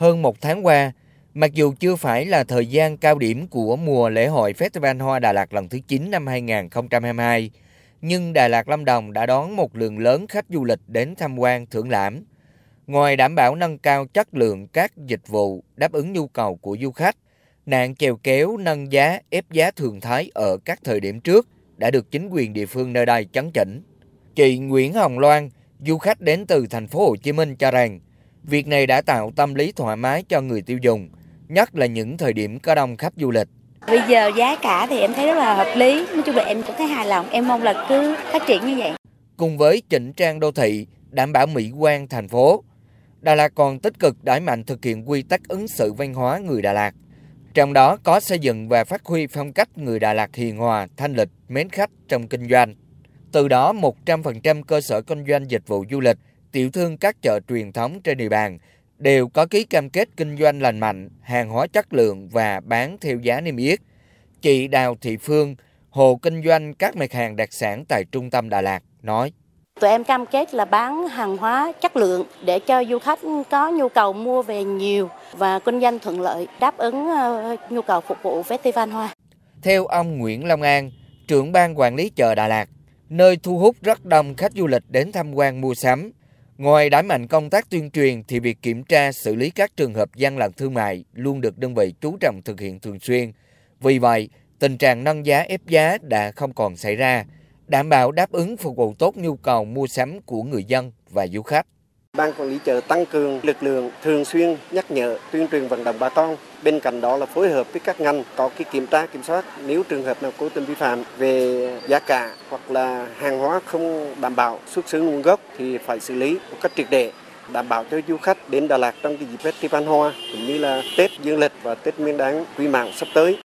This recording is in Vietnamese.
Hơn một tháng qua, mặc dù chưa phải là thời gian cao điểm của mùa lễ hội Festival Hoa Đà Lạt lần thứ 9 năm 2022, nhưng Đà Lạt Lâm Đồng đã đón một lượng lớn khách du lịch đến tham quan thưởng lãm. Ngoài đảm bảo nâng cao chất lượng các dịch vụ đáp ứng nhu cầu của du khách, nạn chèo kéo nâng giá ép giá thường thái ở các thời điểm trước đã được chính quyền địa phương nơi đây chấn chỉnh. Chị Nguyễn Hồng Loan, du khách đến từ thành phố Hồ Chí Minh cho rằng, việc này đã tạo tâm lý thoải mái cho người tiêu dùng, nhất là những thời điểm có đông khách du lịch. Bây giờ giá cả thì em thấy rất là hợp lý, nói chung là em cũng thấy hài lòng, em mong là cứ phát triển như vậy. Cùng với chỉnh trang đô thị, đảm bảo mỹ quan thành phố, Đà Lạt còn tích cực đẩy mạnh thực hiện quy tắc ứng xử văn hóa người Đà Lạt. Trong đó có xây dựng và phát huy phong cách người Đà Lạt hiền hòa, thanh lịch, mến khách trong kinh doanh. Từ đó 100% cơ sở kinh doanh dịch vụ du lịch, tiểu thương các chợ truyền thống trên địa bàn đều có ký cam kết kinh doanh lành mạnh, hàng hóa chất lượng và bán theo giá niêm yết. Chị Đào Thị Phương, hồ kinh doanh các mặt hàng đặc sản tại trung tâm Đà Lạt, nói. Tụi em cam kết là bán hàng hóa chất lượng để cho du khách có nhu cầu mua về nhiều và kinh doanh thuận lợi, đáp ứng ờ, nhu cầu phục vụ Festival Hoa. Theo ông Nguyễn Long An, trưởng ban quản lý chợ Đà Lạt, nơi thu hút rất đông khách du lịch đến tham quan mua sắm. Ngoài đẩy mạnh công tác tuyên truyền thì việc kiểm tra xử lý các trường hợp gian lận thương mại luôn được đơn vị chú trọng thực hiện thường xuyên. Vì vậy, tình trạng nâng giá ép giá đã không còn xảy ra, đảm bảo đáp ứng phục vụ tốt nhu cầu mua sắm của người dân và du khách. Ban quản lý chợ tăng cường lực lượng thường xuyên nhắc nhở, tuyên truyền vận động bà con. Bên cạnh đó là phối hợp với các ngành có cái kiểm tra, kiểm soát nếu trường hợp nào cố tình vi phạm về giá cả hoặc là hàng hóa không đảm bảo xuất xứ nguồn gốc thì phải xử lý một cách triệt để, đảm bảo cho du khách đến Đà Lạt trong cái dịp Festival Hoa cũng như là Tết Dương lịch và Tết Nguyên đán Quý Mão sắp tới.